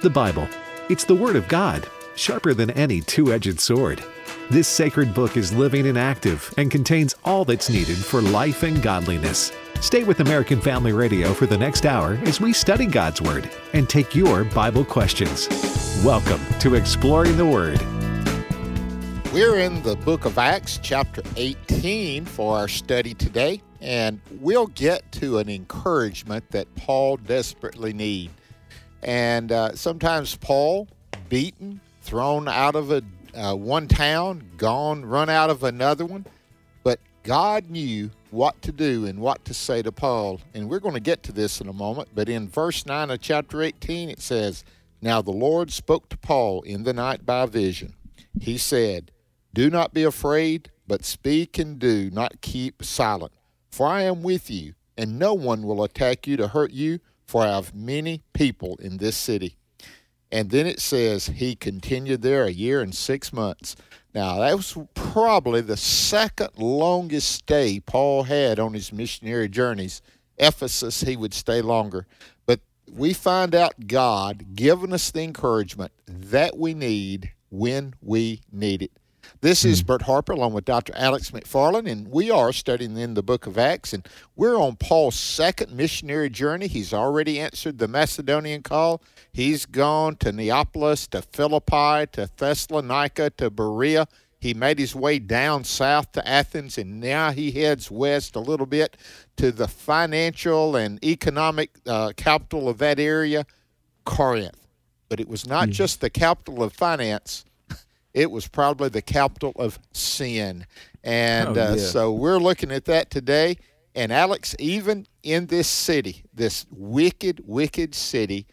The Bible. It's the Word of God, sharper than any two edged sword. This sacred book is living and active and contains all that's needed for life and godliness. Stay with American Family Radio for the next hour as we study God's Word and take your Bible questions. Welcome to Exploring the Word. We're in the book of Acts, chapter 18, for our study today, and we'll get to an encouragement that Paul desperately needs. And uh, sometimes Paul, beaten, thrown out of a, uh, one town, gone, run out of another one. But God knew what to do and what to say to Paul. And we're going to get to this in a moment. But in verse 9 of chapter 18, it says, Now the Lord spoke to Paul in the night by vision. He said, Do not be afraid, but speak and do not keep silent. For I am with you, and no one will attack you to hurt you for I have many people in this city. And then it says he continued there a year and six months. Now, that was probably the second longest stay Paul had on his missionary journeys. Ephesus, he would stay longer. But we find out God giving us the encouragement that we need when we need it. This is hmm. Bert Harper along with Dr. Alex McFarland, and we are studying in the book of Acts, and we're on Paul's second missionary journey. He's already answered the Macedonian call. He's gone to Neapolis, to Philippi, to Thessalonica, to Berea. He made his way down south to Athens, and now he heads west a little bit to the financial and economic uh, capital of that area, Corinth. But it was not just the capital of finance it was probably the capital of sin. And oh, uh, so we're looking at that today. And Alex, even in this city, this wicked, wicked city,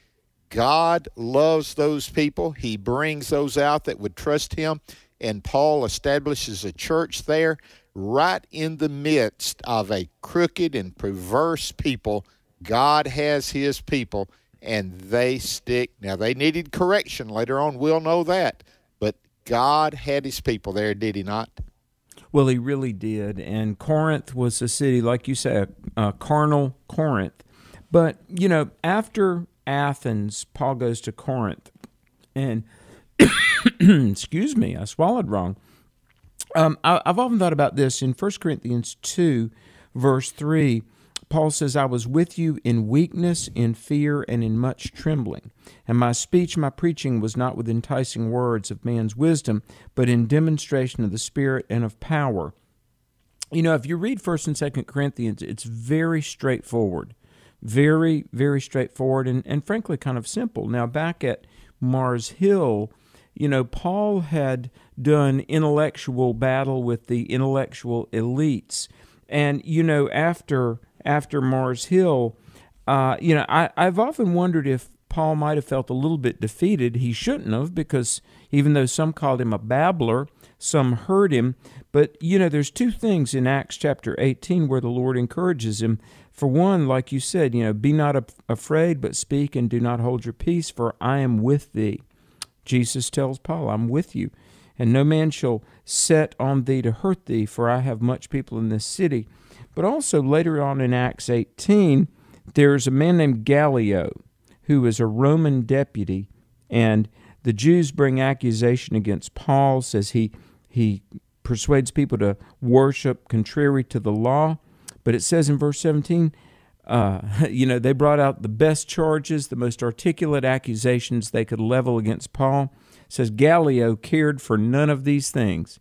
God loves those people. He brings those out that would trust Him. And Paul establishes a church there right in the midst of a crooked and perverse people. God has His people, and they stick. Now, they needed correction. Later on, we'll know that. God had his people there, did he not? Well, he really did. And Corinth was a city, like you said, a carnal Corinth. But, you know, after Athens, Paul goes to Corinth. And, excuse me, I swallowed wrong. Um, I, I've often thought about this in 1 Corinthians 2, verse 3. Paul says, I was with you in weakness, in fear, and in much trembling. And my speech, my preaching was not with enticing words of man's wisdom, but in demonstration of the Spirit and of power. You know, if you read 1st and 2nd Corinthians, it's very straightforward. Very, very straightforward and, and frankly kind of simple. Now, back at Mars Hill, you know, Paul had done intellectual battle with the intellectual elites. And, you know, after after Mars Hill, uh, you know, I, I've often wondered if Paul might have felt a little bit defeated. He shouldn't have, because even though some called him a babbler, some heard him. But, you know, there's two things in Acts chapter 18 where the Lord encourages him. For one, like you said, you know, be not afraid, but speak and do not hold your peace, for I am with thee. Jesus tells Paul, I'm with you, and no man shall set on thee to hurt thee, for I have much people in this city. But also later on in Acts 18, there's a man named Gallio who is a Roman deputy, and the Jews bring accusation against Paul, says he he persuades people to worship contrary to the law. But it says in verse 17, uh, you know, they brought out the best charges, the most articulate accusations they could level against Paul. It says Gallio cared for none of these things.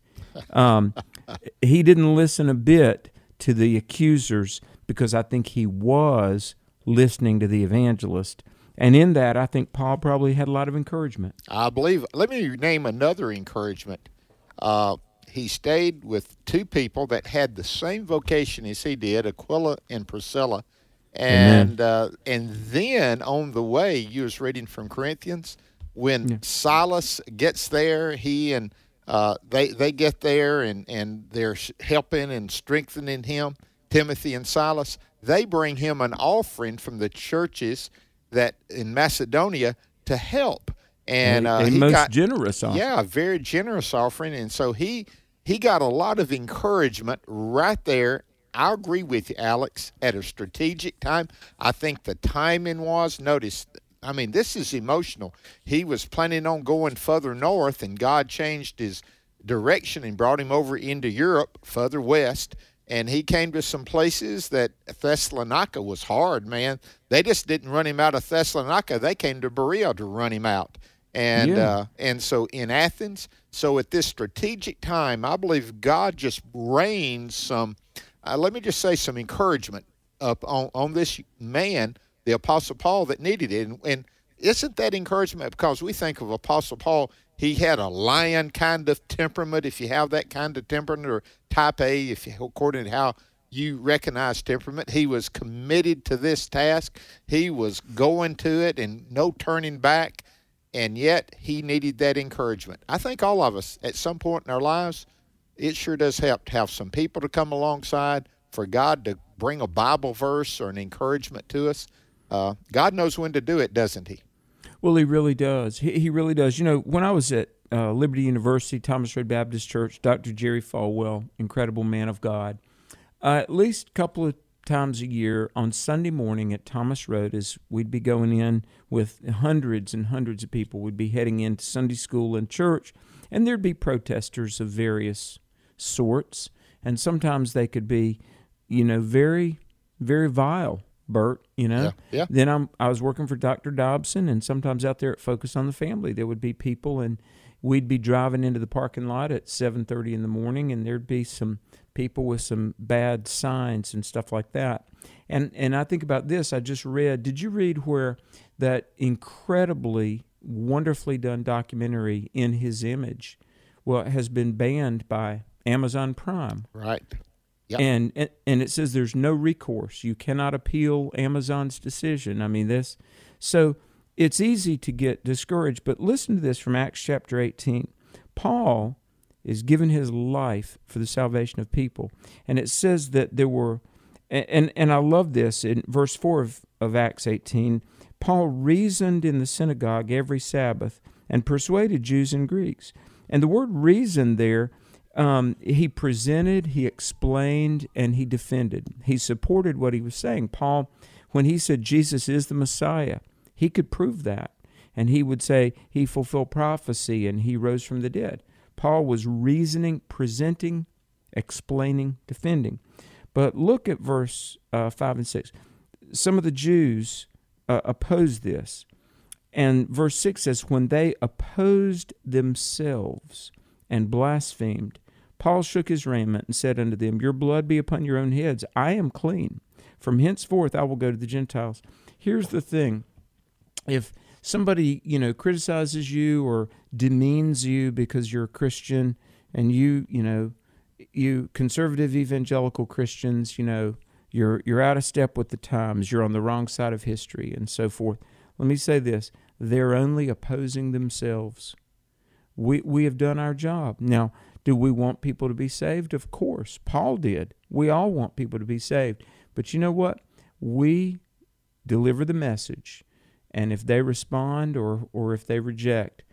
Um, he didn't listen a bit to the accusers because I think he was listening to the evangelist. And in that, I think Paul probably had a lot of encouragement. I believe. Let me name another encouragement. Uh, he stayed with two people that had the same vocation as he did, Aquila and Priscilla. And uh, and then on the way, you was reading from Corinthians when yeah. Silas gets there, he and uh, they they get there and and they're helping and strengthening him. Timothy and Silas they bring him an offering from the churches that in Macedonia to help. And uh, a he most got, generous offering. Yeah, a very generous offering, and so he he got a lot of encouragement right there. I agree with you, Alex. At a strategic time, I think the timing was. Notice I mean, this is emotional. He was planning on going further north, and God changed his direction and brought him over into Europe, further west. And he came to some places that Thessalonica was hard, man. They just didn't run him out of Thessalonica. They came to Berea to run him out. And Yeah. uh, and so in Athens, so at this strategic time, I believe God just rained some. Uh, let me just say some encouragement up on on this man, the Apostle Paul, that needed it. And, and isn't that encouragement? Because we think of Apostle Paul, he had a lion kind of temperament. If you have that kind of temperament, or type A, if you, according to how you recognize temperament, he was committed to this task. He was going to it, and no turning back and yet he needed that encouragement. I think all of us at some point in our lives, it sure does help to have some people to come alongside, for God to bring a Bible verse or an encouragement to us. Uh, God knows when to do it, doesn't He? Well, he really does. He, he really does. You know, when I was at uh, Liberty University, Thomas Road Baptist Church, Dr. Jerry Falwell, incredible man of God, uh, at least a couple of times a year on Sunday morning at Thomas Road, as we'd be going in with hundreds and hundreds of people, we'd be heading into Sunday school and church, and there'd be protesters of various sorts, and sometimes they could be, you know, very, very vile. Bert, you know. Yeah, yeah. Then I'm I was working for Dr. Dobson, and sometimes out there at Focus on the Family, there would be people, and we'd be driving into the parking lot at 7:30 in the morning, and there'd be some people with some bad signs and stuff like that. And and I think about this. I just read. Did you read where that incredibly wonderfully done documentary in his image, well, has been banned by Amazon Prime. Right. Yep. And, and it says there's no recourse. You cannot appeal Amazon's decision. I mean this. So it's easy to get discouraged, but listen to this from Acts chapter 18. Paul is given his life for the salvation of people. And it says that there were and and, and I love this in verse 4 of, of Acts 18. Paul reasoned in the synagogue every Sabbath and persuaded Jews and Greeks. And the word reason there um, he presented, he explained, and he defended. He supported what he was saying. Paul, when he said Jesus is the Messiah, he could prove that. And he would say he fulfilled prophecy and he rose from the dead. Paul was reasoning, presenting, explaining, defending. But look at verse uh, 5 and 6. Some of the Jews uh, opposed this. And verse 6 says, When they opposed themselves and blasphemed, Paul shook his raiment and said unto them, Your blood be upon your own heads. I am clean. From henceforth I will go to the Gentiles. Here's the thing if somebody, you know, criticizes you or demeans you because you're a Christian and you, you know, you conservative evangelical Christians, you know, you're you're out of step with the times, you're on the wrong side of history and so forth. Let me say this, they're only opposing themselves. We we have done our job. Now, do we want people to be saved? Of course. Paul did. We all want people to be saved. But you know what? We deliver the message. And if they respond or, or if they reject,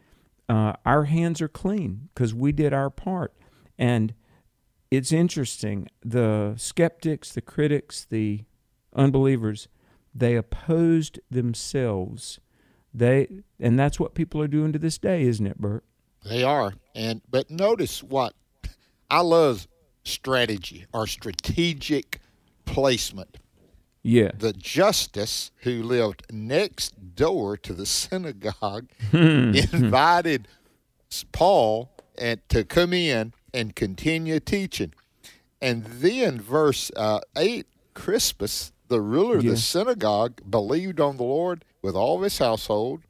uh, our hands are clean because we did our part. And it's interesting. The skeptics, the critics, the unbelievers, they opposed themselves. They and that's what people are doing to this day, isn't it, Bert? They are. And but notice what I love strategy or strategic placement. Yeah. The justice who lived next door to the synagogue Hmm. invited Paul and to come in and continue teaching. And then verse uh, 8 Crispus, the ruler of the synagogue, believed on the Lord with all of his household.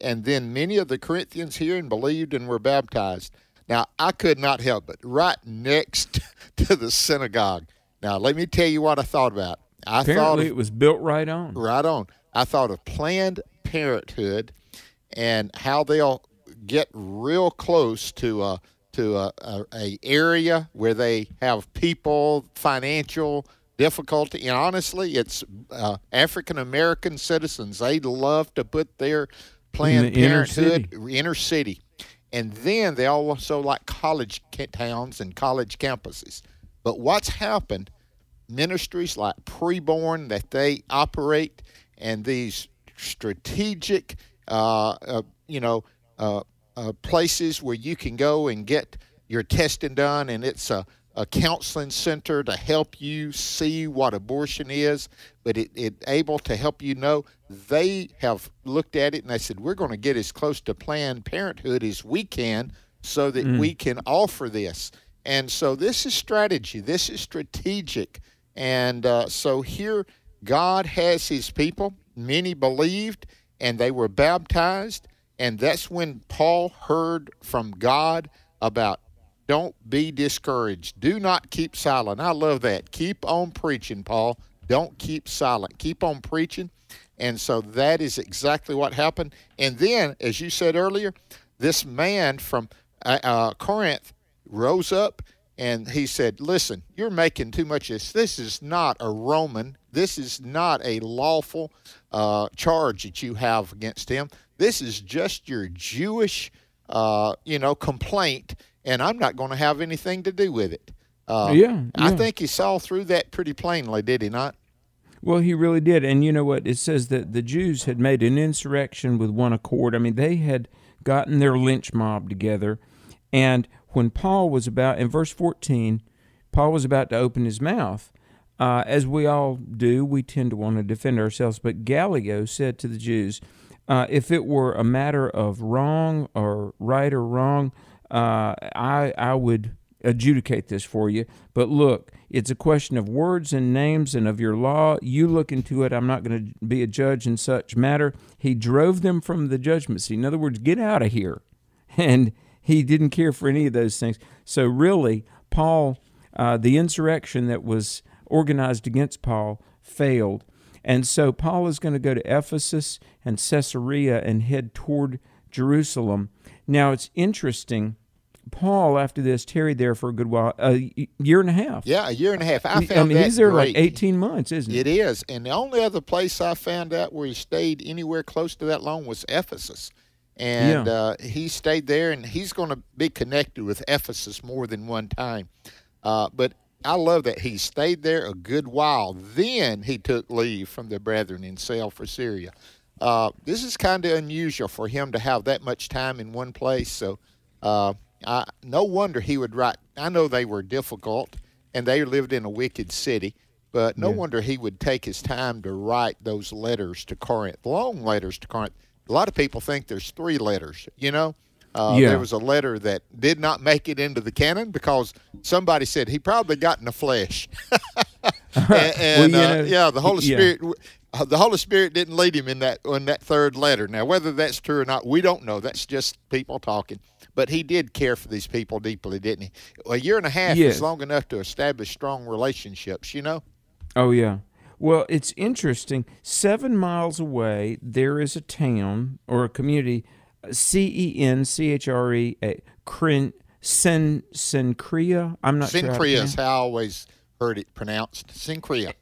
And then many of the Corinthians here and believed and were baptized. Now, I could not help but right next to the synagogue. Now, let me tell you what I thought about. I thought of, it was built right on. right on. I thought of Planned Parenthood and how they'll get real close to a to a, a, a area where they have people financial difficulty. And honestly, it's uh, African American citizens. They love to put their Planned In the inner Parenthood inner city. And then they also like college towns and college campuses. But what's happened ministries like preborn that they operate and these strategic, uh, uh, you know, uh, uh, places where you can go and get your testing done, and it's a, a counseling center to help you see what abortion is, but it, it able to help you know. They have looked at it and they said we're going to get as close to Planned Parenthood as we can, so that mm. we can offer this. And so this is strategy. This is strategic. And uh, so here, God has His people. Many believed, and they were baptized. And that's when Paul heard from God about don't be discouraged. Do not keep silent. I love that. Keep on preaching, Paul. Don't keep silent. Keep on preaching. And so that is exactly what happened. And then, as you said earlier, this man from uh, uh, Corinth rose up and he said, Listen, you're making too much of this. This is not a Roman. This is not a lawful uh, charge that you have against him. This is just your Jewish, uh, you know, complaint, and I'm not going to have anything to do with it. Uh, yeah, yeah, I think he saw through that pretty plainly, did he not? Well, he really did. And you know what? It says that the Jews had made an insurrection with one accord. I mean, they had gotten their lynch mob together. And when Paul was about, in verse 14, Paul was about to open his mouth. Uh, as we all do, we tend to want to defend ourselves. But Gallio said to the Jews, uh, if it were a matter of wrong or right or wrong, uh, I I would adjudicate this for you. But look, it's a question of words and names and of your law. You look into it. I'm not going to be a judge in such matter. He drove them from the judgment seat. In other words, get out of here. And he didn't care for any of those things. So really, Paul, uh, the insurrection that was organized against Paul failed and so Paul is going to go to Ephesus and Caesarea and head toward Jerusalem. Now it's interesting. Paul, after this, tarried there for a good while, a year and a half. Yeah, a year and a half. I found I mean, he's there great. like eighteen months, isn't it? It is, and the only other place I found out where he stayed anywhere close to that long was Ephesus, and yeah. uh, he stayed there, and he's going to be connected with Ephesus more than one time. Uh, but I love that he stayed there a good while. Then he took leave from the brethren and sailed for Syria. Uh, this is kind of unusual for him to have that much time in one place. So, uh, I, no wonder he would write. I know they were difficult and they lived in a wicked city, but no yeah. wonder he would take his time to write those letters to Corinth, long letters to Corinth. A lot of people think there's three letters, you know. Uh, yeah. There was a letter that did not make it into the canon because somebody said he probably got in the flesh. and, and well, uh, yeah, the Holy Spirit. Yeah. Uh, the Holy Spirit didn't lead him in that in that third letter. Now, whether that's true or not, we don't know. That's just people talking. But he did care for these people deeply, didn't he? A year and a half yes. is long enough to establish strong relationships. You know. Oh yeah. Well, it's interesting. Seven miles away, there is a town or a community C E N C H R E uh, A. Sen Cenchrea. I'm not Cenchrea sure. is how I always heard it pronounced. Cenchrea.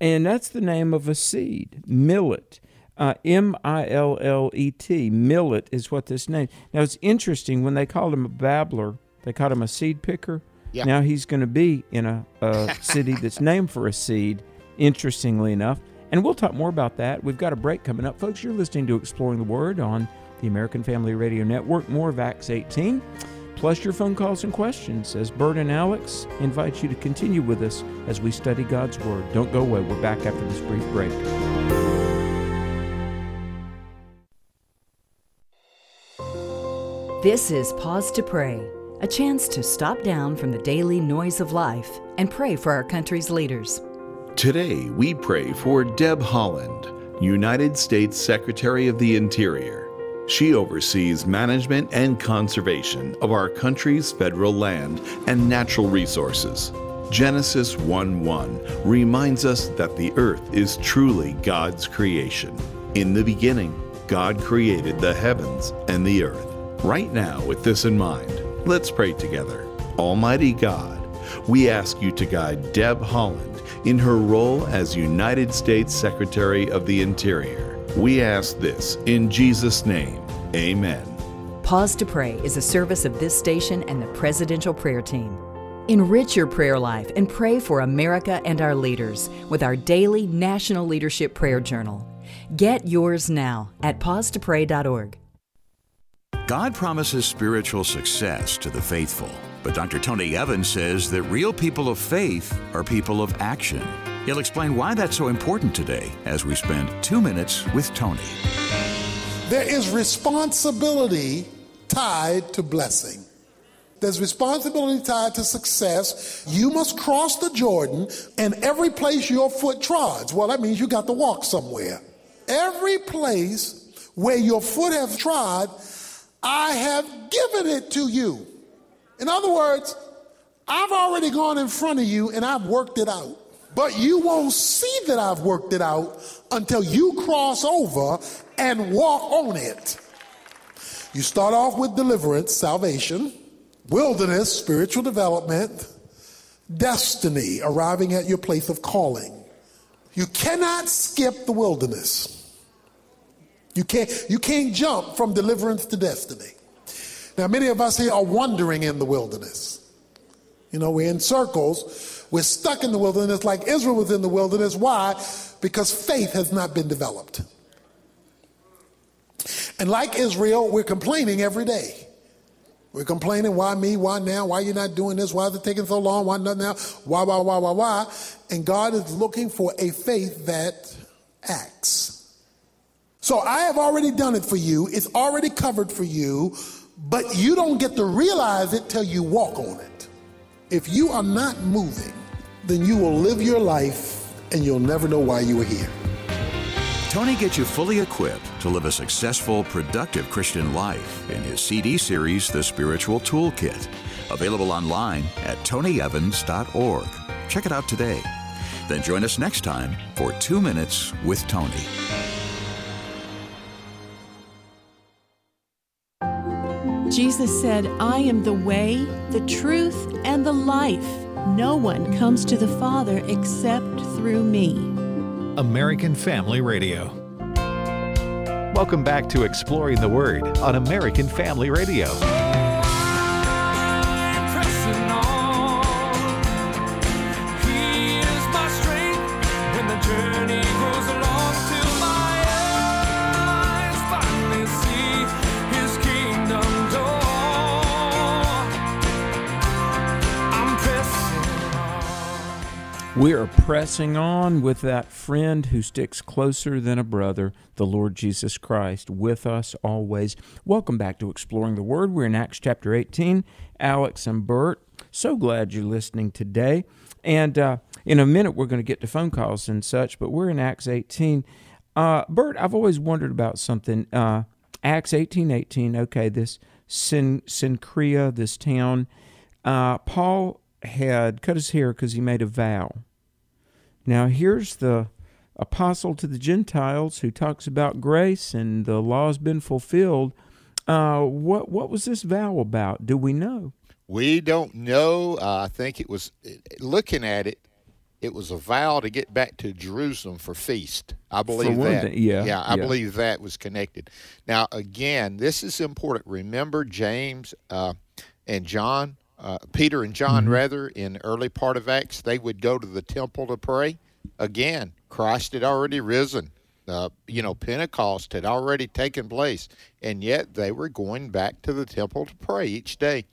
And that's the name of a seed, millet. Uh, M I L L E T. Millet is what this name. Now it's interesting when they called him a babbler, they called him a seed picker. Yeah. Now he's going to be in a, a city that's named for a seed. Interestingly enough, and we'll talk more about that. We've got a break coming up, folks. You're listening to Exploring the Word on the American Family Radio Network, more of Acts 18, plus your phone calls and questions as Bert and Alex invite you to continue with us as we study God's Word. Don't go away. We're back after this brief break. This is Pause to Pray, a chance to stop down from the daily noise of life and pray for our country's leaders. Today, we pray for Deb Haaland, United States Secretary of the Interior. She oversees management and conservation of our country's federal land and natural resources. Genesis 1 1 reminds us that the earth is truly God's creation. In the beginning, God created the heavens and the earth. Right now, with this in mind, let's pray together. Almighty God, we ask you to guide Deb Haaland in her role as United States Secretary of the Interior. We ask this in Jesus' name. Amen. Pause to Pray is a service of this station and the Presidential Prayer Team. Enrich your prayer life and pray for America and our leaders with our daily National Leadership Prayer Journal. Get yours now at pausetopray.org. God promises spiritual success to the faithful, but Dr. Tony Evans says that real people of faith are people of action. He'll explain why that's so important today as we spend two minutes with Tony. There is responsibility tied to blessing. There's responsibility tied to success. You must cross the Jordan, and every place your foot trods, well, that means you got to walk somewhere. Every place where your foot has trod, I have given it to you. In other words, I've already gone in front of you and I've worked it out. But you won't see that I've worked it out until you cross over and walk on it. You start off with deliverance, salvation, wilderness, spiritual development, destiny, arriving at your place of calling. You cannot skip the wilderness. You can't, you can't jump from deliverance to destiny. Now, many of us here are wandering in the wilderness. You know, we're in circles. We're stuck in the wilderness like Israel was in the wilderness. Why? Because faith has not been developed. And like Israel, we're complaining every day. We're complaining, why me? Why now? Why you not doing this? Why is it taking so long? Why not now? Why, why, why, why, why? And God is looking for a faith that acts. So I have already done it for you. It's already covered for you, but you don't get to realize it till you walk on it. If you are not moving, then you will live your life and you'll never know why you were here. Tony gets you fully equipped to live a successful, productive Christian life in his CD series, The Spiritual Toolkit, available online at tonyevans.org. Check it out today. Then join us next time for Two Minutes with Tony. Jesus said, I am the way, the truth, and the life. No one comes to the Father except through me. American Family Radio. Welcome back to Exploring the Word on American Family Radio. We are pressing on with that friend who sticks closer than a brother, the Lord Jesus Christ, with us always. Welcome back to Exploring the Word. We're in Acts chapter 18. Alex and Bert, so glad you're listening today. And uh, in a minute, we're going to get to phone calls and such, but we're in Acts 18. Uh, Bert, I've always wondered about something. Uh, Acts 18 18, okay, this Sin- Cenchrea, this town. Uh, Paul had cut his hair because he made a vow. Now, here's the apostle to the Gentiles who talks about grace and the law has been fulfilled. Uh, what what was this vow about? Do we know? We don't know. Uh, I think it was looking at it. It was a vow to get back to Jerusalem for feast. I believe that. Thing, yeah, yeah, I yeah. believe that was connected. Now, again, this is important. Remember James uh, and John uh, Peter and John, mm-hmm. rather, in early part of Acts, they would go to the temple to pray. Again, Christ had already risen. Uh, you know, Pentecost had already taken place, and yet they were going back to the temple to pray each day.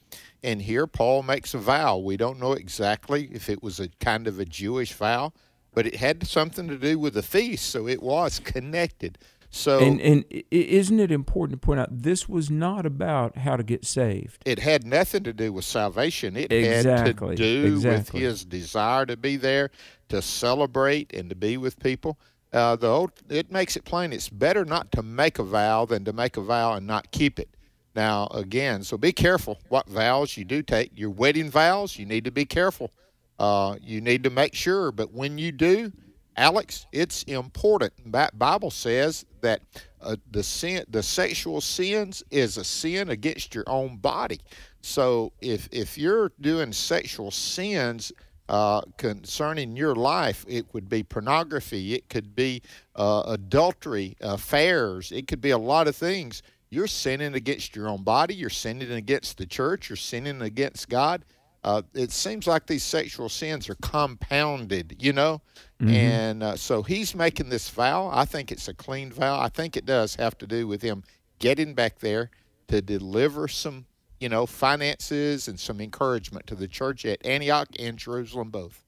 And here Paul makes a vow. We don't know exactly if it was a kind of a Jewish vow, but it had something to do with the feast, so it was connected. So and, and isn't it important to point out this was not about how to get saved? It had nothing to do with salvation. It exactly. had to do exactly. with his desire to be there, to celebrate, and to be with people. Uh, the old, it makes it plain. It's better not to make a vow than to make a vow and not keep it. Now, again, so be careful what vows you do take. Your wedding vows, you need to be careful. Uh, you need to make sure. But when you do, Alex, it's important. That Bible says that uh, the sin, the sexual sins, is a sin against your own body. So if if you're doing sexual sins uh, concerning your life, it would be pornography. It could be uh, adultery, affairs. It could be a lot of things. You're sinning against your own body. You're sinning against the church. You're sinning against God. Uh, it seems like these sexual sins are compounded, you know? Mm-hmm. And uh, so he's making this vow. I think it's a clean vow. I think it does have to do with him getting back there to deliver some, you know, finances and some encouragement to the church at Antioch and Jerusalem both.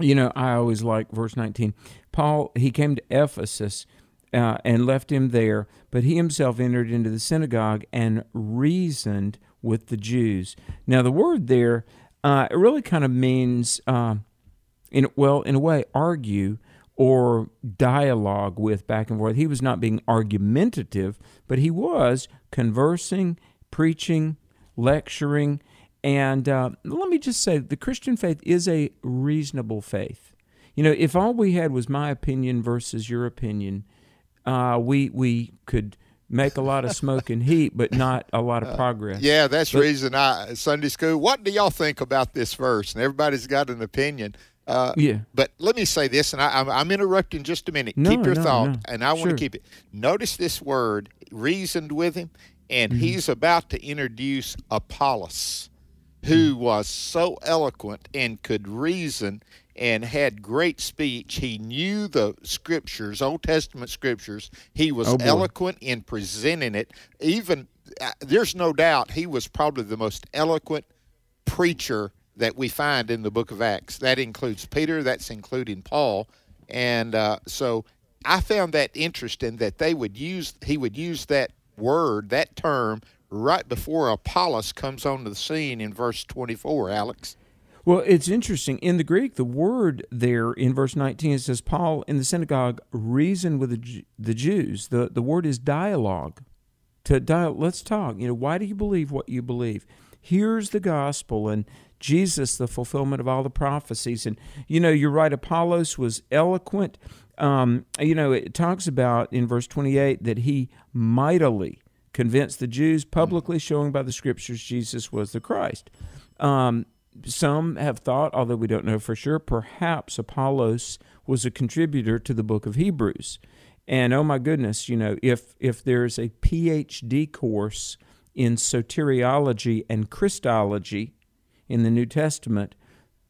You know, I always like verse 19. Paul, he came to Ephesus uh, and left him there, but he himself entered into the synagogue and reasoned with the Jews. Now, the word there, uh, it really kind of means, uh, in well, in a way, argue or dialogue with back and forth. He was not being argumentative, but he was conversing, preaching, lecturing. And uh, let me just say, the Christian faith is a reasonable faith. You know, if all we had was my opinion versus your opinion, uh, we we could make a lot of smoke and heat, but not a lot of progress. Yeah, that's the But- reason I Sunday school. What do y'all think about this verse? And everybody's got an opinion. Uh, Yeah. But let me say this, and I, I'm, I'm interrupting just a minute. No, keep your no, thought, no. and I want Sure. to keep it. Notice this word, reasoned with him, and Mm-hmm. he's about to introduce Apollos, Mm-hmm. who was so eloquent and could reason and had great speech. He knew the scriptures, Old Testament scriptures. He was Oh, eloquent in presenting it. Even uh, there's no doubt he was probably the most eloquent preacher that we find in the book of Acts. That includes Peter, that's including Paul. And uh, so I found that interesting that they would use, he would use that word, that term, right before Apollos comes onto the scene in verse 24, Alex. Well, it's interesting. In the Greek, the word there in verse 19, it says, Paul in the synagogue reasoned with the, Jews. The, the word is dialogue. To dial, let's talk. You know, why do you believe what you believe? Here's the gospel and Jesus, the fulfillment of all the prophecies. And, you know, you're right, Apollos was eloquent. Um, you know, it talks about in verse 28 that he mightily convinced the Jews, publicly showing by the scriptures Jesus was the Christ. Um, some have thought, although we don't know for sure, perhaps Apollos was a contributor to the book of Hebrews. And oh my goodness, you know, if if there's a PhD course in soteriology and Christology in the New Testament,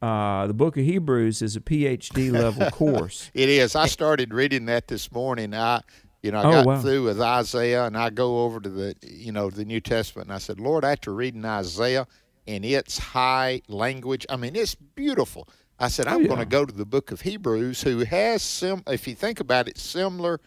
uh, the book of Hebrews is a PhD level course. It is. I started reading that this morning. I, you know, I Oh, got wow. through with Isaiah, and I go over to the, you know, the New Testament, and I said, Lord, after reading Isaiah in its high language, I mean, it's beautiful. I said, oh, I'm Oh, yeah. going to go to the book of Hebrews, who has sim, if you think about it, similar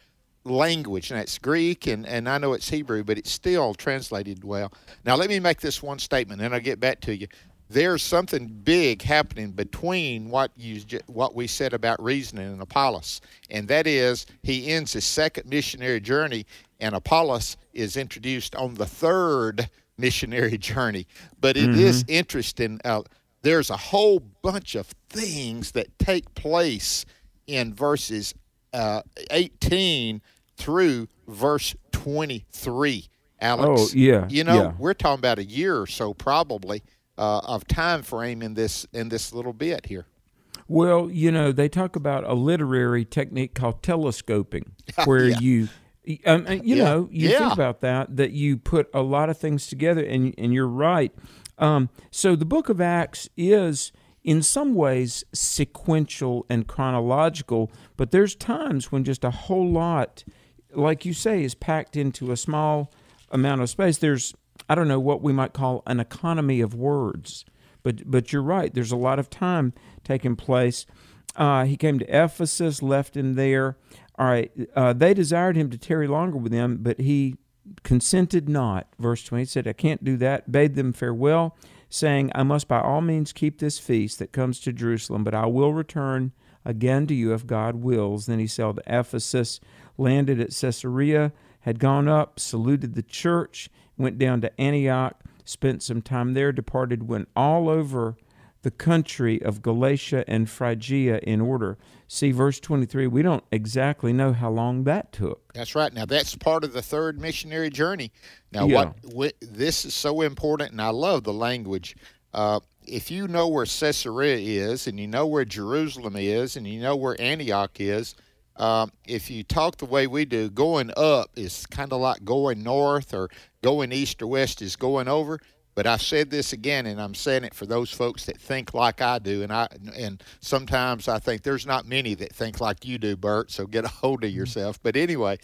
language. And it's Greek, and, and I know it's Hebrew, but it's still translated well. Now, let me make this one statement, and I'll get back to you. There's something big happening between what you what we said about reasoning and Apollos, and that is he ends his second missionary journey, and Apollos is introduced on the third missionary journey. But it is interesting. Uh, there's a whole bunch of things that take place in verses uh, 18 through verse 23. Alex, Oh, yeah, you know yeah. we're talking about a year or so probably uh, of time frame in this in this little bit here. Well, you know, they talk about a literary technique called telescoping, where Yeah. you, um, and, you Yeah. know, you Yeah. think about that, that you put a lot of things together, and and you're right. Um, so the Book of Acts is, in some ways, sequential and chronological, but there's times when just a whole lot, like you say, is packed into a small amount of space. There's, I don't know, what we might call an economy of words. But but you're right. There's a lot of time taking place. Uh, he came to Ephesus, left him there. All right. Uh, they desired him to tarry longer with them, but he consented not. Verse 20 said, I can't do that. Bade them farewell, saying, I must by all means keep this feast that comes to Jerusalem, but I will return again to you if God wills. Then he sailed to Ephesus, landed at Caesarea, had gone up, saluted the church, went down to Antioch, spent some time there, departed, went all over the country of Galatia and Phrygia in order. See verse 23. We don't exactly know how long that took. That's right. Now that's part of the third missionary journey. Now, Yeah. what, what this is so important, and I love the language. Uh, if you know where Caesarea is, and you know where Jerusalem is, and you know where Antioch is, um, if you talk the way we do, going up is kind of like going north, or going east or west is going over. But I said this again, and I'm saying it for those folks that think like I do, and I and sometimes I think there's not many that think like you do, Bert. So get a hold of mm-hmm. yourself. But anyway,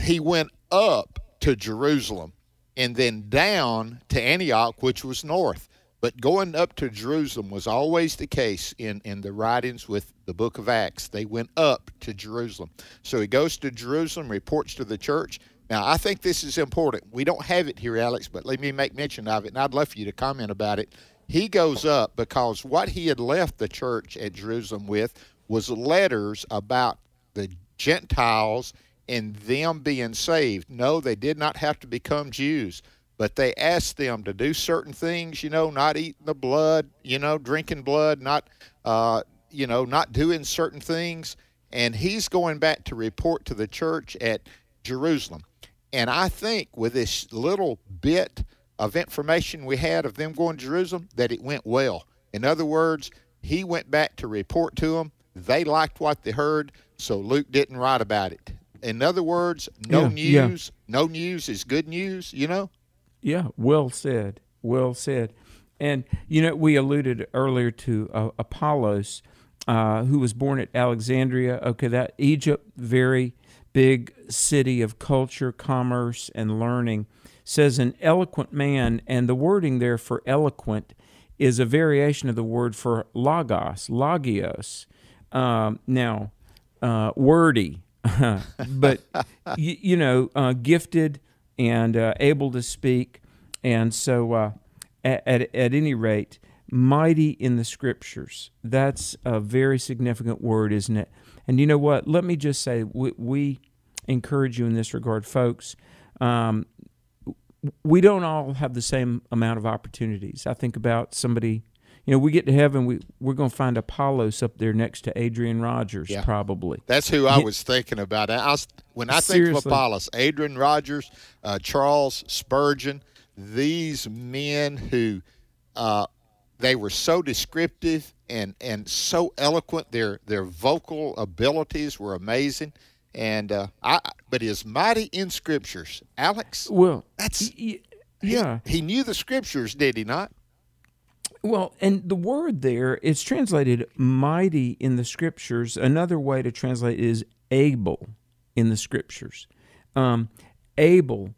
he went up to Jerusalem, and then down to Antioch, which was north. But going up to Jerusalem was always the case in, in the writings with the book of Acts. They went up to Jerusalem. So he goes to Jerusalem, reports to the church. Now, I think this is important. We don't have it here, Alex, but let me make mention of it, and I'd love for you to comment about it. He goes up because what he had left the church at Jerusalem with was letters about the Gentiles and them being saved. No, they did not have to become Jews but they asked them to do certain things, you know, not eating the blood, you know, drinking blood, not, uh, you know, not doing certain things. And he's going back to report to the church at Jerusalem. And I think with this little bit of information we had of them going to Jerusalem, that it went well. In other words, he went back to report to them. They liked what they heard, so Luke didn't write about it. In other words, no Yeah, news, no news is good news, you know? Yeah, well said. Well said. And, you know, we alluded earlier to uh, Apollos, uh, who was born at Alexandria. Okay, that Egypt, very big city of culture, commerce, and learning, says an eloquent man, and the wording there for eloquent is a variation of the word for logos, logios. Um, now, uh, wordy, but you, you know, uh, gifted and uh, able to speak. And so, uh, at, at, at any rate, mighty in the scriptures. That's a very significant word, isn't it? And you know what? Let me just say, we, we encourage you in this regard, folks. Um, we don't all have the same amount of opportunities. I think about somebody, you know, we get to heaven, we, we're going to find Apollos up there next to Adrian Rogers, Yeah. probably. That's who I was thinking about. I was, when I think of Apollos, Adrian Rogers, uh, Charles Spurgeon, these men who uh, they were so descriptive and, and so eloquent. Their their vocal abilities were amazing. And uh, I, but is mighty in scriptures, Alex. Well, That's y- y- he- yeah. He, knew the scriptures, did he not? Well, and the word there, it's translated mighty in the scriptures. Another way to translate is able in the scriptures. Um, able.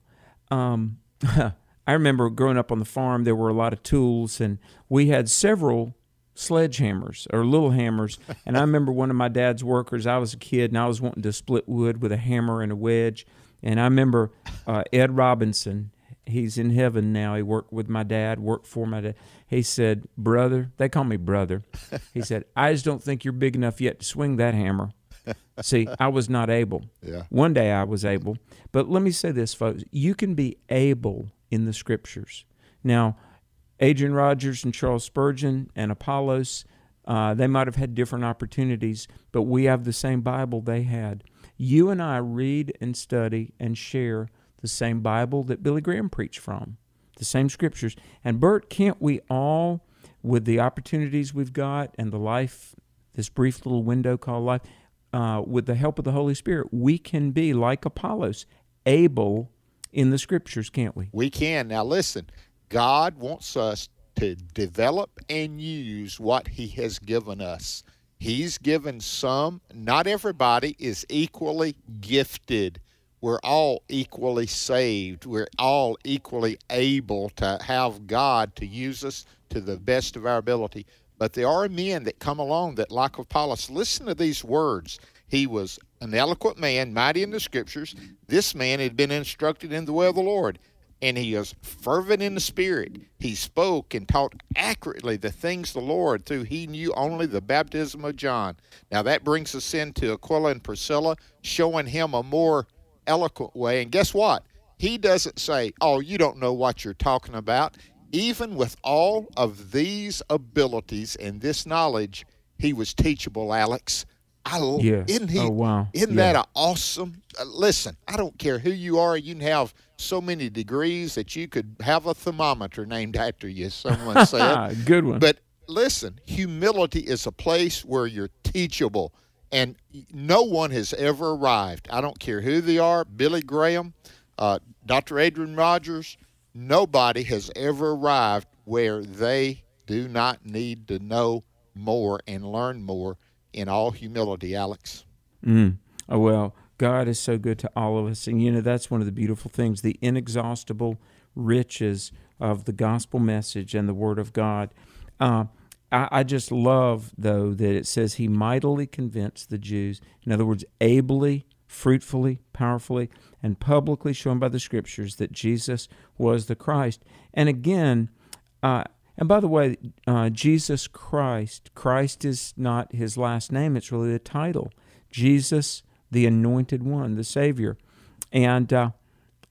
Um, I remember growing up on the farm, there were a lot of tools, and we had several sledgehammers or little hammers. And I remember one of my dad's workers, I was a kid, and I was wanting to split wood with a hammer and a wedge. And I remember uh, Ed Robinson, he's in heaven now. He worked with my dad, worked for my dad. He said, Brother, they call me brother. He said, I just don't think you're big enough yet to swing that hammer. See, I was not able. Yeah. One day I was able. But let me say this, folks you can be able in the scriptures. Now, Adrian Rogers and Charles Spurgeon and Apollos, uh, they might have had different opportunities, but we have the same Bible they had. You and I read and study and share the same Bible that Billy Graham preached from, the same scriptures. And Bert, can't we all, with the opportunities we've got and the life, this brief little window called life, uh, with the help of the Holy Spirit, we can be like Apollos, able in the scriptures, can't we? We can. Now, listen, God wants us to develop and use what He has given us. He's given some, not everybody is equally gifted. We're all equally saved. We're all equally able to have God to use us to the best of our ability. But there are men that come along that, like Apollos, listen to these words. He was an eloquent man, mighty in the scriptures. This man had been instructed in the way of the Lord, and he was fervent in the spirit. He spoke and taught accurately the things the Lord through he knew only the baptism of John. Now that brings us into Aquila and Priscilla, showing him a more eloquent way. And guess what? He doesn't say, Oh, you don't know what you're talking about. Even with all of these abilities and this knowledge, he was teachable, Alex. I, Yeah. Isn't he? Oh, wow. Isn't Yeah. that a awesome? Uh, listen, I don't care who you are. You can have so many degrees that you could have a thermometer named after you. Someone said. Good one. But listen, humility is a place where you're teachable, and no one has ever arrived. I don't care who they are. Billy Graham, uh, Dr. Adrian Rogers, nobody has ever arrived where they do not need to know more and learn more in all humility, Alex. Mm. Oh, well, God is so good to all of us. And, you know, that's one of the beautiful things the inexhaustible riches of the gospel message and the Word of God. Uh, I, I just love, though, that it says he mightily convinced the Jews. In other words, ably, fruitfully, powerfully, and publicly shown by the Scriptures that Jesus was the Christ. And again, uh, and by the way, uh, Jesus Christ, Christ is not his last name, it's really a title. Jesus, the anointed one, the Savior. And uh,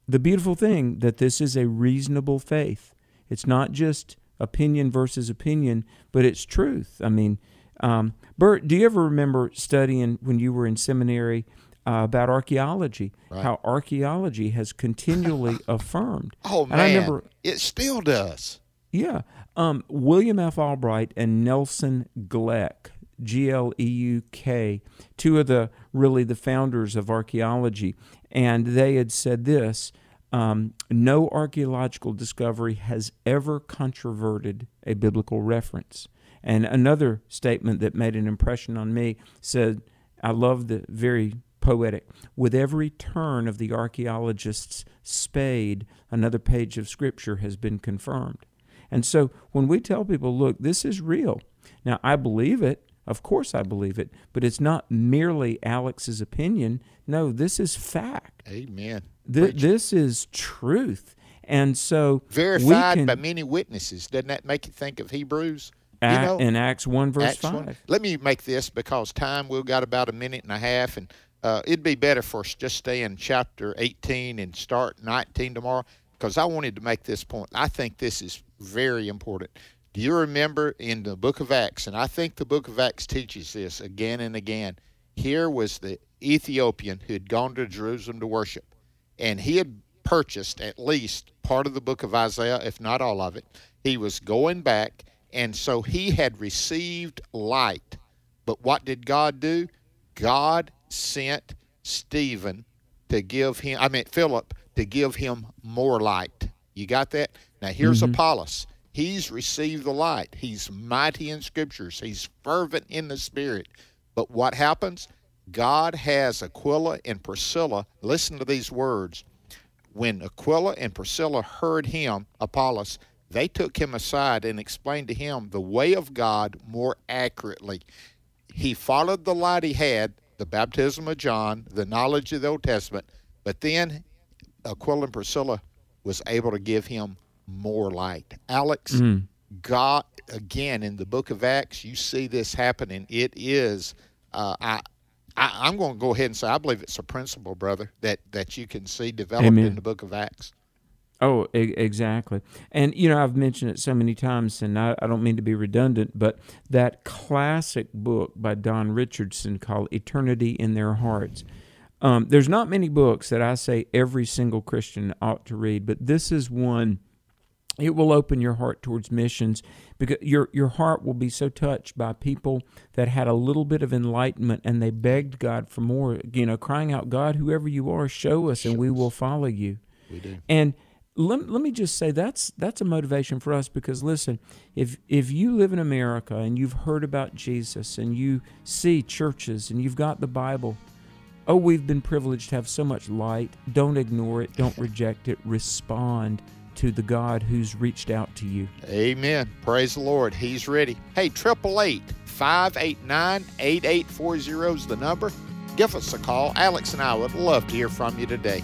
the beautiful thing that this is a reasonable faith. It's not just opinion versus opinion, but it's truth. I mean, um, Bert, do you ever remember studying when you were in seminary uh, about archaeology? Right. How archaeology has continually affirmed. Oh man, And I remember, it still does. yeah, um, William F. Albright and Nelson Glueck, G L E U K, two of the really the founders of archaeology, and they had said this: um, no archaeological discovery has ever controverted a biblical reference. And another statement that made an impression on me said, I love the very poetic. With every turn of the archaeologist's spade, another page of scripture has been confirmed. And so when we tell people, look, this is real. Now, I believe it. Of course, I believe it. But it's not merely Alex's opinion. No, this is fact. Amen. Th- this is truth. And so Verified can, by many witnesses. Doesn't that make you think of Hebrews? You know, in Acts 1, verse Acts 5. one. Let me make this because time we've got about a minute and a half, and uh, it'd be better for us just stay in chapter 18 and start 19 tomorrow because I wanted to make this point. I think this is very important. Do you remember in the book of Acts, and I think the book of Acts teaches this again and again? Here was the Ethiopian who had gone to Jerusalem to worship, and he had purchased at least part of the book of Isaiah, if not all of it. He was going back, and so he had received light. But what did God do? God sent Stephen to give him, I mean, Philip, to give him more light. You got that? Now, here's mm-hmm. Apollos. He's received the light. He's mighty in scriptures. He's fervent in the spirit. But what happens? God has Aquila and Priscilla. Listen to these words. When Aquila and Priscilla heard him, Apollos, they took him aside and explained to him the way of God more accurately. He followed the light he had, the baptism of John, the knowledge of the Old Testament, but then Aquila and Priscilla was able to give him more light. Alex, God, again, in the book of Acts, you see this happening. It is, uh, I, I, I'm going to go ahead and say, I believe it's a principle, brother, that, that you can see developed Amen. in the book of Acts. Oh, e- exactly. And, you know, I've mentioned it so many times, and I, I don't mean to be redundant, but that classic book by Don Richardson called Eternity in Their Hearts. Um, there's not many books that I say every single Christian ought to read, but this is one. It will open your heart towards missions because your your heart will be so touched by people that had a little bit of enlightenment and they begged God for more, you know, crying out, God, whoever you are, show us and we will follow you. We do. And let, let me just say that's that's a motivation for us because listen, if if you live in America and you've heard about Jesus and you see churches and you've got the Bible, oh, we've been privileged to have so much light. Don't ignore it. Don't reject it. Respond to the God who's reached out to you. Amen. Praise the Lord. He's ready. Hey, 888 589 8840 is the number. Give us a call. Alex and I would love to hear from you today.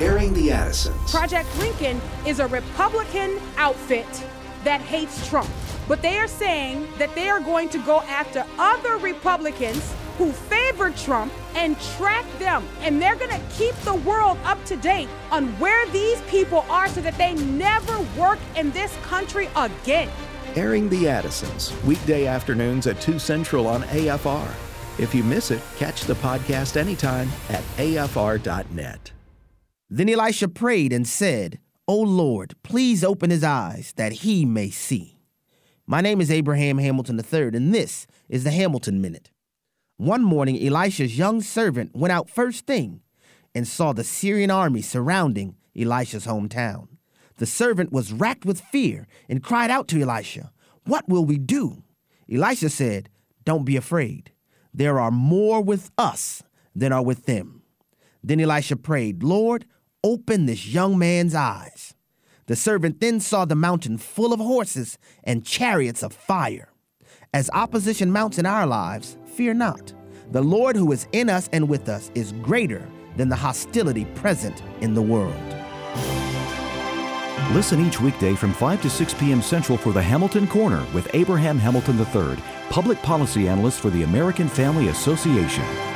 Airing the Addisons. Project Lincoln is a Republican outfit that hates Trump. But they are saying that they are going to go after other Republicans who favored Trump and track them. And they're going to keep the world up to date on where these people are so that they never work in this country again. Airing the Addisons, weekday afternoons at 2 Central on AFR. If you miss it, catch the podcast anytime at afr.net. Then Elisha prayed and said, O Lord, please open his eyes that he may see. My name is Abraham Hamilton III, and this is the Hamilton Minute. One morning, Elisha's young servant went out first thing and saw the Syrian army surrounding Elisha's hometown. The servant was racked with fear and cried out to Elisha, What will we do? Elisha said, Don't be afraid. There are more with us than are with them. Then Elisha prayed, Lord, open this young man's eyes. The servant then saw the mountain full of horses and chariots of fire. As opposition mounts in our lives, fear not. The Lord who is in us and with us is greater than the hostility present in the world. Listen each weekday from 5 to 6 p.m. Central for the Hamilton Corner with Abraham Hamilton III, Public Policy Analyst for the American Family Association.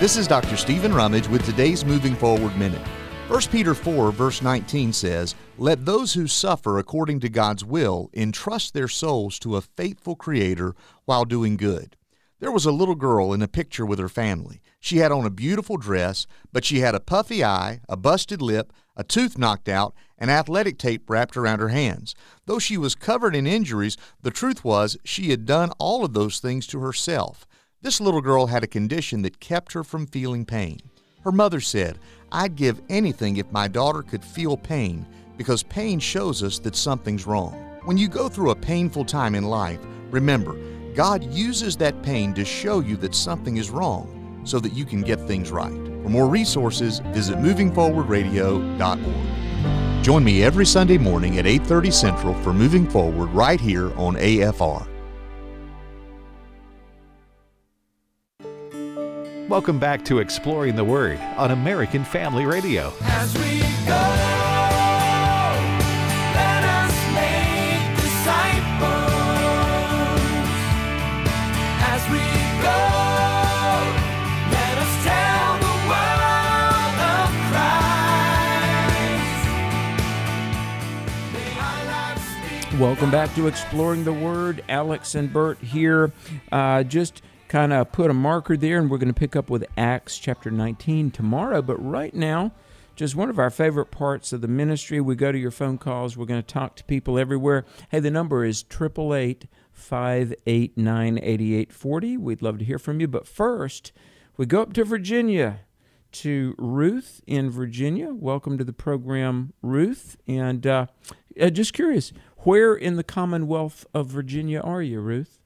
This is Dr. Stephen Rummage with today's Moving Forward Minute. 1 Peter 4, verse 19 says, Let those who suffer according to God's will entrust their souls to a faithful Creator while doing good. There was a little girl in a picture with her family. She had on a beautiful dress, but she had a puffy eye, a busted lip, a tooth knocked out, and athletic tape wrapped around her hands. Though she was covered in injuries, the truth was she had done all of those things to herself. This little girl had a condition that kept her from feeling pain. Her mother said, I'd give anything if my daughter could feel pain because pain shows us that something's wrong. When you go through a painful time in life, remember, God uses that pain to show you that something is wrong so that you can get things right. For more resources, visit movingforwardradio.org. Join me every Sunday morning at 8:30 Central for Moving Forward right here on AFR. Welcome back to Exploring the Word on American Family Radio. As we go, let us make disciples. As we go, let us tell the world of Christ. May our lives speak Welcome back to Exploring the Word. Alex and Bert here. Uh, just kind of put a marker there, and we're going to pick up with Acts chapter 19 tomorrow. But right now, just one of our favorite parts of the ministry. We go to your phone calls. We're going to talk to people everywhere. Hey, the number is 888 589 8840. We'd love to hear from you. But first, we go up to Virginia to Ruth in Virginia. Welcome to the program, Ruth. And uh, uh, just curious, where in the Commonwealth of Virginia are you, Ruth?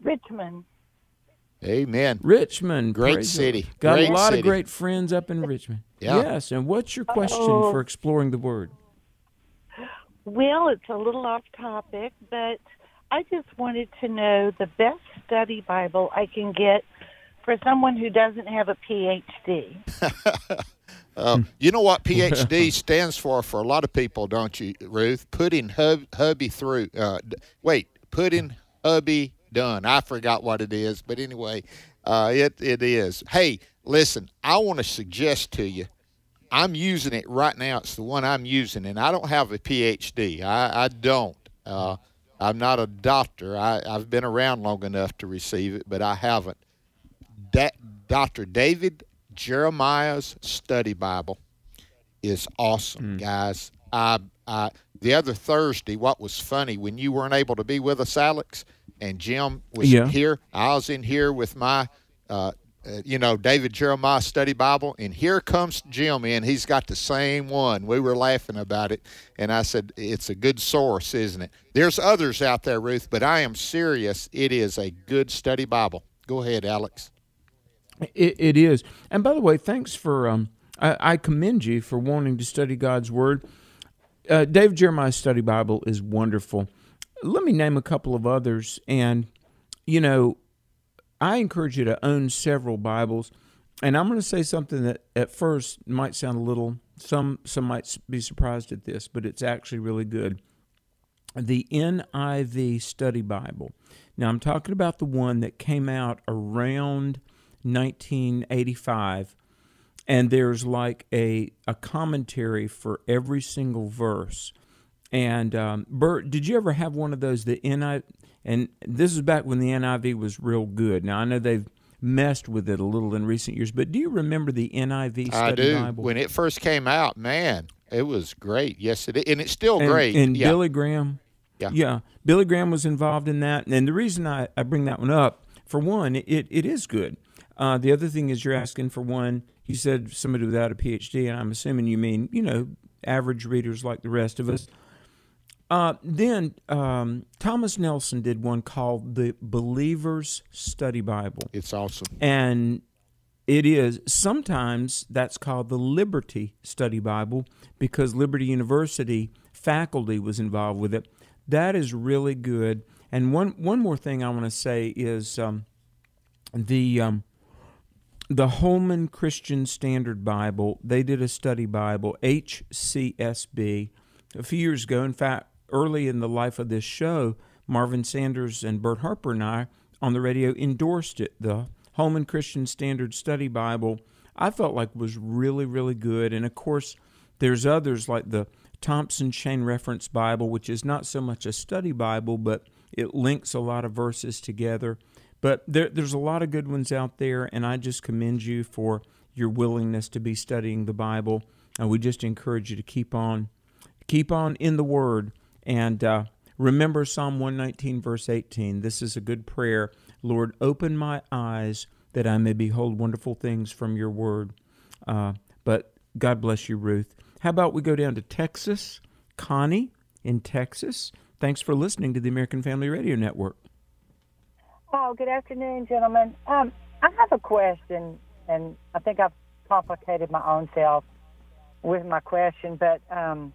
Richmond. Amen. Richmond. Great city. Lord. Got Great a lot city. of great friends up in Richmond. Yeah. Yes. And what's your question Uh-oh. for exploring the Word? Well, it's a little off topic, but I just wanted to know the best study Bible I can get for someone who doesn't have a PhD. Uh, you know what PhD stands for for a lot of people, don't you, Ruth? Putting hub, hubby through. Uh, d- wait, putting hubby done. I forgot what it is, but anyway, uh, it it is. Hey, listen, I want to suggest to you. I'm using it right now. It's the one I'm using, and I don't have a PhD. I, I don't. Uh, I'm not a doctor. I, I've been around long enough to receive it, but I haven't. Da- Dr. David Jeremiah's Study Bible is awesome, guys. I, I, the other Thursday, what was funny when you weren't able to be with us, Alex, and Jim was Yeah. here. I was in here with my, uh, uh, you know, David Jeremiah Study Bible, and here comes Jim in. He's got the same one. We were laughing about it, and I said, "It's a good source, isn't it?" There's others out there, Ruth, but I am serious. It is a good study Bible. Go ahead, Alex. It, it is. And by the way, thanks for, um, I, I commend you for wanting to study God's Word. Uh, David Jeremiah's Study Bible is wonderful. Let me name a couple of others. And, you know, I encourage you to own several Bibles. and I'm going to say something that at first might sound a little some some might be surprised at this, but it's actually really good. The NIV Study Bible. Now I'm talking about the one that came out around 1985 and there's like a a commentary for every single verse. And um, Bert, did you ever have one of those? The NIV, and this is back when the NIV was real good. Now I know they've messed with it a little in recent years, but do you remember the NIV study I do. Bible? When it first came out, man, it was great. Yes, it is. and it's still and, great. And yeah. Billy Graham, Yeah. yeah, Billy Graham was involved in that. And the reason I, I bring that one up, for one, it, it is good. Uh, the other thing is you're asking for one. You said somebody without a PhD, and I'm assuming you mean you know average readers like the rest of us. Uh, then um, Thomas Nelson did one called the Believer's Study Bible. It's awesome. And it is sometimes that's called the Liberty Study Bible because Liberty University faculty was involved with it. That is really good. And one one more thing I want to say is um, the um, the Holman Christian Standard Bible. They did a study Bible, HCSB, a few years ago. In fact, early in the life of this show, Marvin Sanders and Bert Harper and I on the radio endorsed it. The Holman Christian Standard Study Bible, I felt like was really, really good. And of course, there's others like the Thompson Chain Reference Bible, which is not so much a study Bible, but it links a lot of verses together. But there, there's a lot of good ones out there, and I just commend you for your willingness to be studying the Bible. And we just encourage you to keep on, keep on in the Word, and uh, remember Psalm 119, verse 18. This is a good prayer. Lord, open my eyes that I may behold wonderful things from your Word. Uh, but God bless you, Ruth. How about we go down to Texas? Connie in Texas. Thanks for listening to the American Family Radio Network. Oh, good afternoon, gentlemen. Um, I have a question, and I think I've complicated my own self with my question, but um,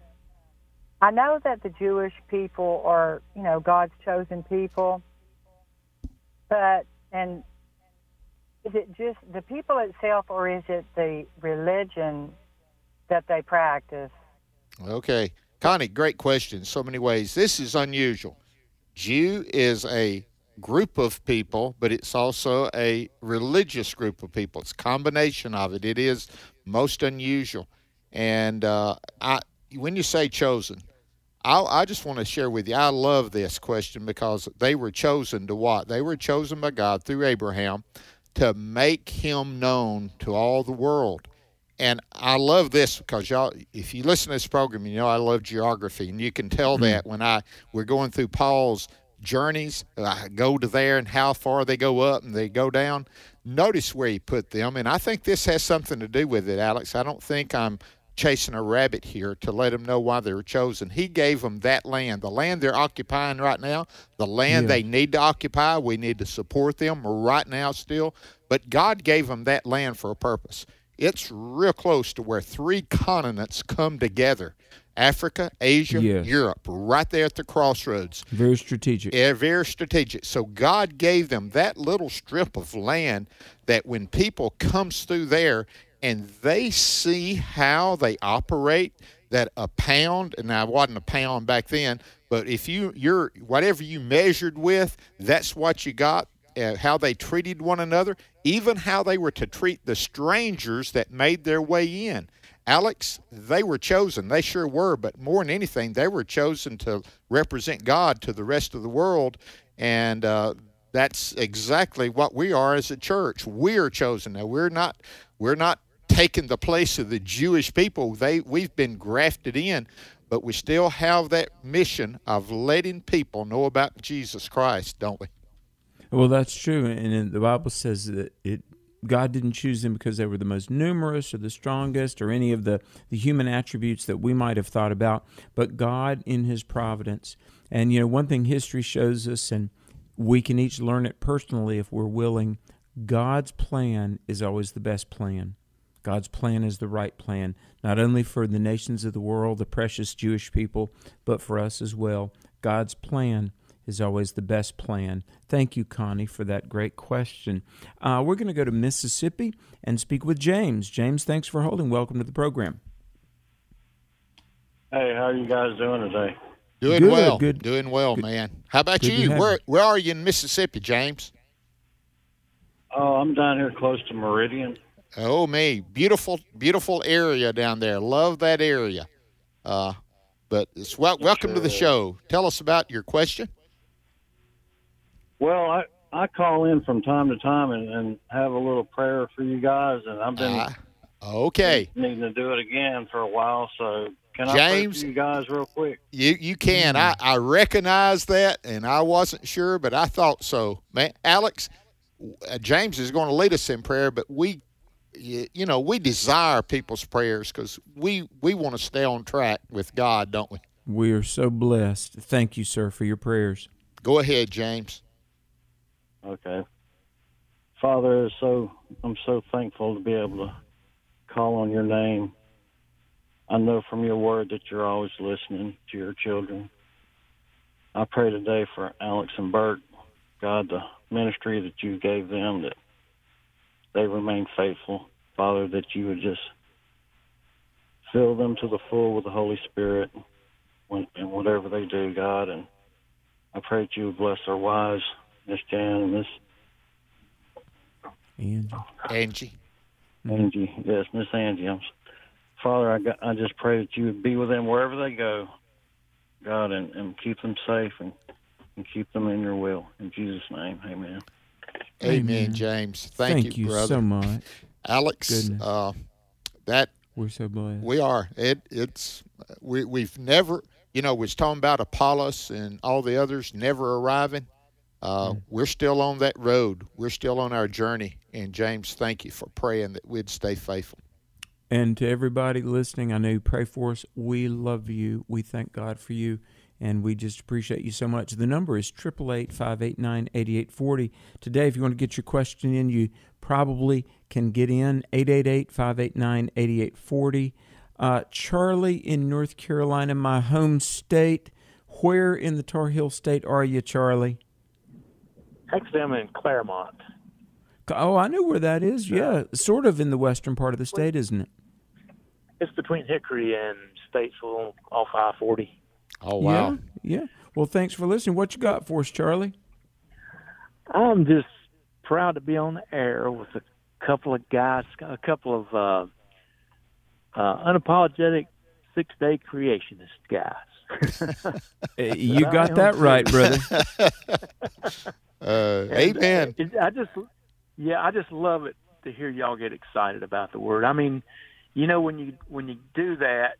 I know that the Jewish people are, you know, God's chosen people, but and is it just the people itself, or is it the religion that they practice? Okay. Connie, great question. So many ways. This is unusual. Jew is a group of people, but it's also a religious group of people. It's a combination of it. It is most unusual. And uh, I, when you say chosen, I, I just want to share with you. I love this question because they were chosen to what? They were chosen by God through Abraham to make him known to all the world. And I love this because y'all, if you listen to this program, you know I love geography, and you can tell mm-hmm. that when I we're going through Paul's journeys. I go to there and how far they go up and they go down. Notice where he put them, and I think this has something to do with it, Alex. I don't think I'm chasing a rabbit here to let them know why they were chosen. He gave them that land, the land they're occupying right now, the land Yeah. they need to occupy. We need to support them right now still, but God gave them that land for a purpose. It's real close to where three continents come together. Africa, Asia. Europe, right there at the crossroads. Very strategic. Yeah, very strategic. So God gave them that little strip of land that when people comes through there and they see how they operate, that a pound, and I wasn't a pound back then, but if you you're whatever you measured with, that's what you got. Uh, how they treated one another, even how they were to treat the strangers that made their way in. Alex, they were chosen. They sure were, but more than anything, they were chosen to represent God to the rest of the world. And uh, that's exactly what we are as a church. We are chosen. Now we're not we're not taking the place of the Jewish people. They we've been grafted in, but we still have that mission of letting people know about Jesus Christ, don't we? Well, that's true, and the Bible says that it God didn't choose them because they were the most numerous or the strongest or any of the, the human attributes that we might have thought about, but God in His providence. And you know, one thing history shows us, and we can each learn it personally if we're willing. God's plan is always the best plan. God's plan is the right plan, not only for the nations of the world, the precious Jewish people, but for us as well. God's plan is always the best plan. Thank you, Connie, for that great question. Uh, we're going to go to Mississippi and speak with James. James, thanks for holding. Welcome to the program. Hey, how are you guys doing today? Doing Good, well. good. Doing well, man. How about Good you? Where you. where are you in Mississippi, James? Oh, I'm down here close to Meridian. Oh me, beautiful, beautiful area down there. Love that area. Uh, but it's well, welcome to the show. Tell us about your question. Well, I I call in from time to time and, and have a little prayer for you guys, and I've been Ah, okay. needing to do it again for a while. So can I James? for you guys real quick? You you can. I I recognize that, and I wasn't sure, but I thought so. Man, Alex, uh, James is going to lead us in prayer, but we, you, you know, we desire people's prayers because we we want to stay on track with God, don't we? We are so blessed. Thank you, sir, for your prayers. Go ahead, James. Okay. Father, so I'm so thankful to be able to call on your name. I know from your word that you're always listening to your children. I pray today for Alex and Bert, God, the ministry that you gave them, that they remain faithful. Father, that you would just fill them to the full with the Holy Spirit when, in whatever they do, God. And I pray that you would bless their wives, Miss Jan and Miss Angie. Angie. Angie, yes, Miss Angie. I'm, Father, I, got, I just pray that you would be with them wherever they go, God, and, and keep them safe and, and keep them in your will. In Jesus' name, amen. Amen, Amen. James. Thank, you, brother. Thank you, you brother. so much. Alex. Uh, that We're so blessed. we are. It it's we we've never you know we was talking about Apollos and all the others never arriving. Uh, We're still on that road. We're still on our journey. And James, thank you for praying that we'd stay faithful. And to everybody listening, I know you pray for us. We love you. We thank God for you and we just appreciate you so much. The number is 888 Today, if you want to get your question in, you probably can get in 888-589-8840. Uh, Charlie in North Carolina, my home state. Where in the Tar Heel state are you, Charlie? Actually, I'm in Claremont. Oh, I know where that is. Yeah, sort of in the western part of the state, isn't it? It's between Hickory and Statesville off I-40. Oh wow! Yeah, yeah. Well, thanks for listening. What you got for us, Charlie? I'm just proud to be on the air with a couple of guys, a couple of uh, uh, unapologetic six day creationist guys. you got that right, brother. uh, amen. Uh, I just, yeah, I just love it to hear y'all get excited about the word. I mean, you know, when you when you do that,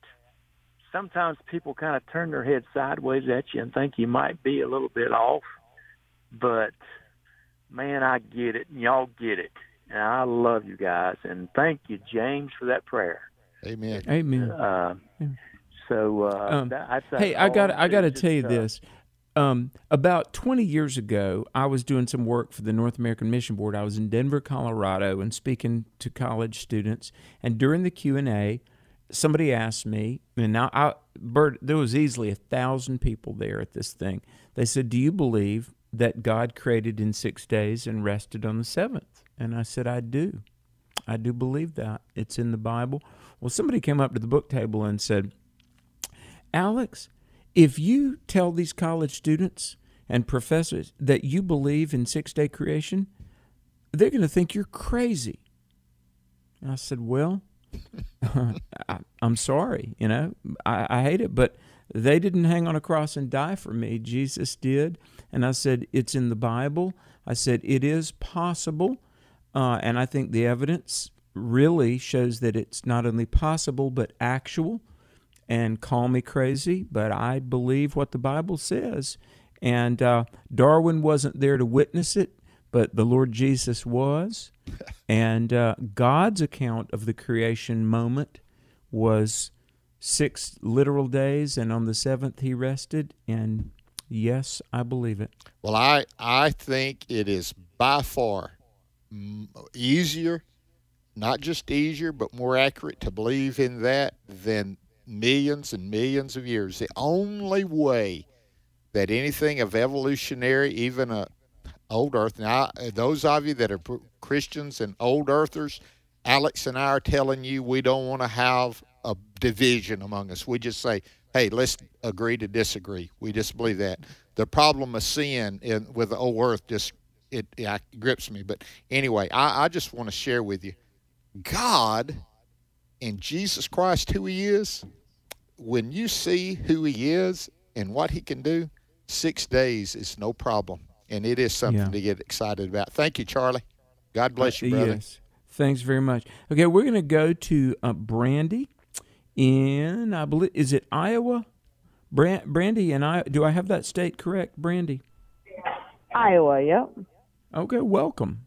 sometimes people kind of turn their head sideways at you and think you might be a little bit off. But man, I get it, and y'all get it, and I love you guys. And thank you, James, for that prayer. Amen. Amen. Uh, so, uh, Um, that, that's, that's hey, I got I'm I got to tell you uh, this. Um, about 20 years ago, I was doing some work for the North American Mission Board. I was in Denver, Colorado, and speaking to college students. And during the Q and A, somebody asked me, and now I, Bert, there was easily a thousand people there at this thing. They said, "Do you believe that God created in six days and rested on the seventh? And I said, "I do. I do believe that. It's in the Bible." Well, somebody came up to the book table and said, Alex, if you tell these college students and professors that you believe in six day creation, they're going to think you're crazy. And I said, Well, I, I'm sorry, you know, I, I hate it, but they didn't hang on a cross and die for me. Jesus did. And I said, It's in the Bible. I said, It is possible. Uh, and I think the evidence really shows that it's not only possible, but actual and call me crazy, but I believe what the Bible says. And uh, Darwin wasn't there to witness it, but the Lord Jesus was. and uh, God's account of the creation moment was six literal days, and on the seventh he rested. And yes, I believe it. Well, I I think it is by far easier, not just easier, but more accurate to believe in that than millions and millions of years. The only way that anything of evolutionary, even a old Earth. Now, those of you that are Christians and old Earthers, Alex and I are telling you we don't want to have a division among us. We just say, hey, let's agree to disagree. We just believe that. The problem of sin in, with the old Earth just it, it grips me. But anyway, I, I just want to share with you, God and Jesus Christ, who He is. When you see who He is and what He can do, six days is no problem, and it is something Yeah. to get excited about. Thank you, Charlie. God bless you, Uh, brother. Yes. Thanks very much. Okay, we're going to go to uh, Brandy in, I believe, is it Iowa? Brand, Brandy and I, do I have that state correct, Brandy? Iowa, yep. Okay, welcome.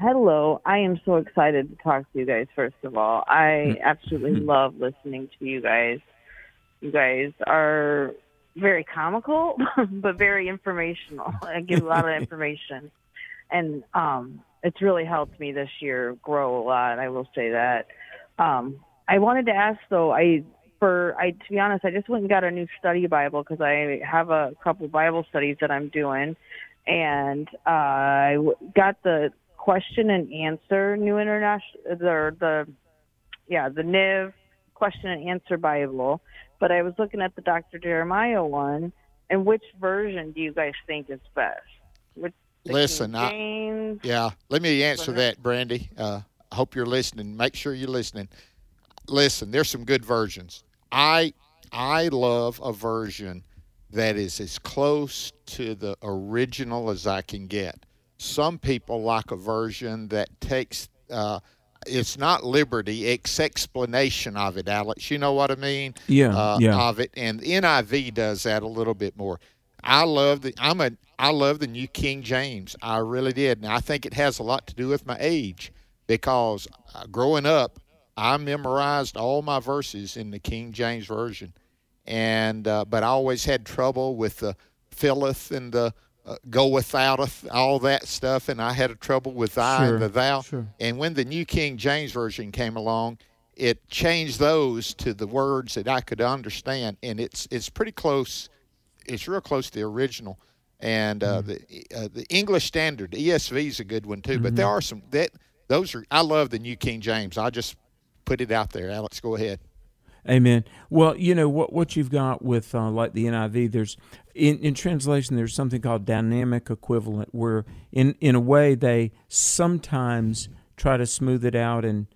Hello. I am so excited to talk to you guys, first of all. Mm-hmm. I absolutely love listening to you guys. You guys are very comical, but very informational. I give a lot of information. And um, it's really helped me this year grow a lot, I will say that. Um, I wanted to ask, though, I for I to be honest, I just went and got a new study Bible because I have a couple Bible studies that I'm doing, and uh, I got the question and answer New International the the yeah the NIV question and answer Bible, but I was looking at the Dr. Jeremiah one, and which version do you guys think is best? Which Listen, I- Yeah, let me answer that, Brandy. Uh, I hope you're listening. Make sure you're listening. Listen, there's some good versions. I I love a version that is as close to the original as I can get. Some people like a version that takes uh, it's not liberty, it's explanation of it, Alex. You know what I mean? Yeah, uh, yeah. Of it, and NIV does that a little bit more. I love the I'm a I love the New King James. I really did, and I think it has a lot to do with my age because uh, growing up, I memorized all my verses in the King James version, and uh, but I always had trouble with the filleth and the uh, go withouteth, all that stuff, and I had a trouble with I Sure, and the thou. sure. And when the New King James version came along, it changed those to the words that I could understand, and it's it's pretty close. It's real close to the original. And uh, Mm-hmm. the uh, the English Standard ESV is a good one too, but there Mhm. are some that those are. I love the New King James. I just put it out there. Alex, go ahead. Amen. Well, you know what what you've got with uh, like the NIV. There's in, in translation. There's something called dynamic equivalent, where in in a way they sometimes try to smooth it out and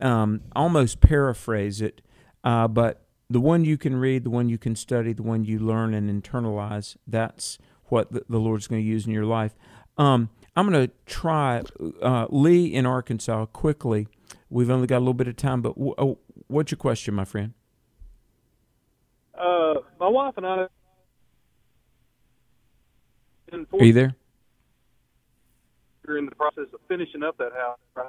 um, almost paraphrase it. Uh, but the one you can read, the one you can study, the one you learn and internalize. That's what the, the Lord's going to use in your life. Um, I'm going to try uh, Lee in Arkansas quickly. We've only got a little bit of time, but w- oh, what's your question, my friend? Uh, my wife and I. in Are you there? We're in the process of finishing up that house. Right?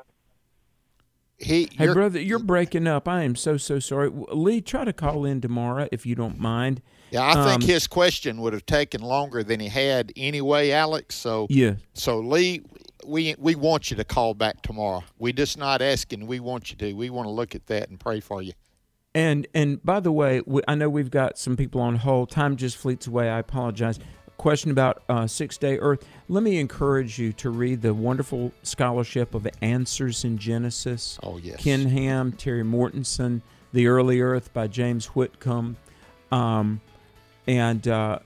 He, Hey, brother, you're breaking up. I am so so sorry. Lee, try to call in tomorrow if you don't mind. Yeah, I think Um, his question would have taken longer than he had anyway, Alex. So Yeah. So Lee, we we want you to call back tomorrow. We're just not asking. We want you to. We want to look at that and pray for you. And and by the way, we, I know we've got some people on hold. Time just fleets away. I apologize. Question about uh, Six Day Earth. Let me encourage you to read the wonderful scholarship of Answers in Genesis. Oh yes. Ken Ham, Terry Mortenson, The Early Earth by James Whitcomb, um, and uh,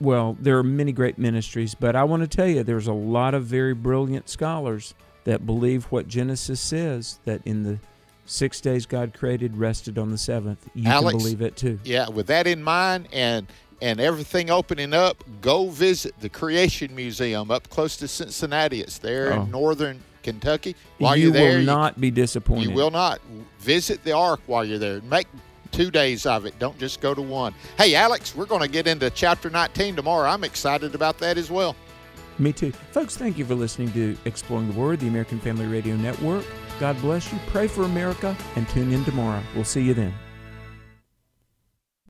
well, there are many great ministries. But I want to tell you, there's a lot of very brilliant scholars that believe what Genesis says that in the six days God created, rested on the seventh. You Alex, can believe it too. Yeah, with that in mind and and everything opening up, go visit the Creation Museum up close to Cincinnati. It's there Oh. in northern Kentucky. While you you're there, will you- not be disappointed. You will not. Visit the Ark while you're there. Make two days of it. Don't just go to one. Hey, Alex, we're going to get into chapter 19 tomorrow. I'm excited about that as well. Me too. Folks, thank you for listening to Exploring the Word, the American Family Radio Network. God bless you. Pray for America and tune in tomorrow. We'll see you then.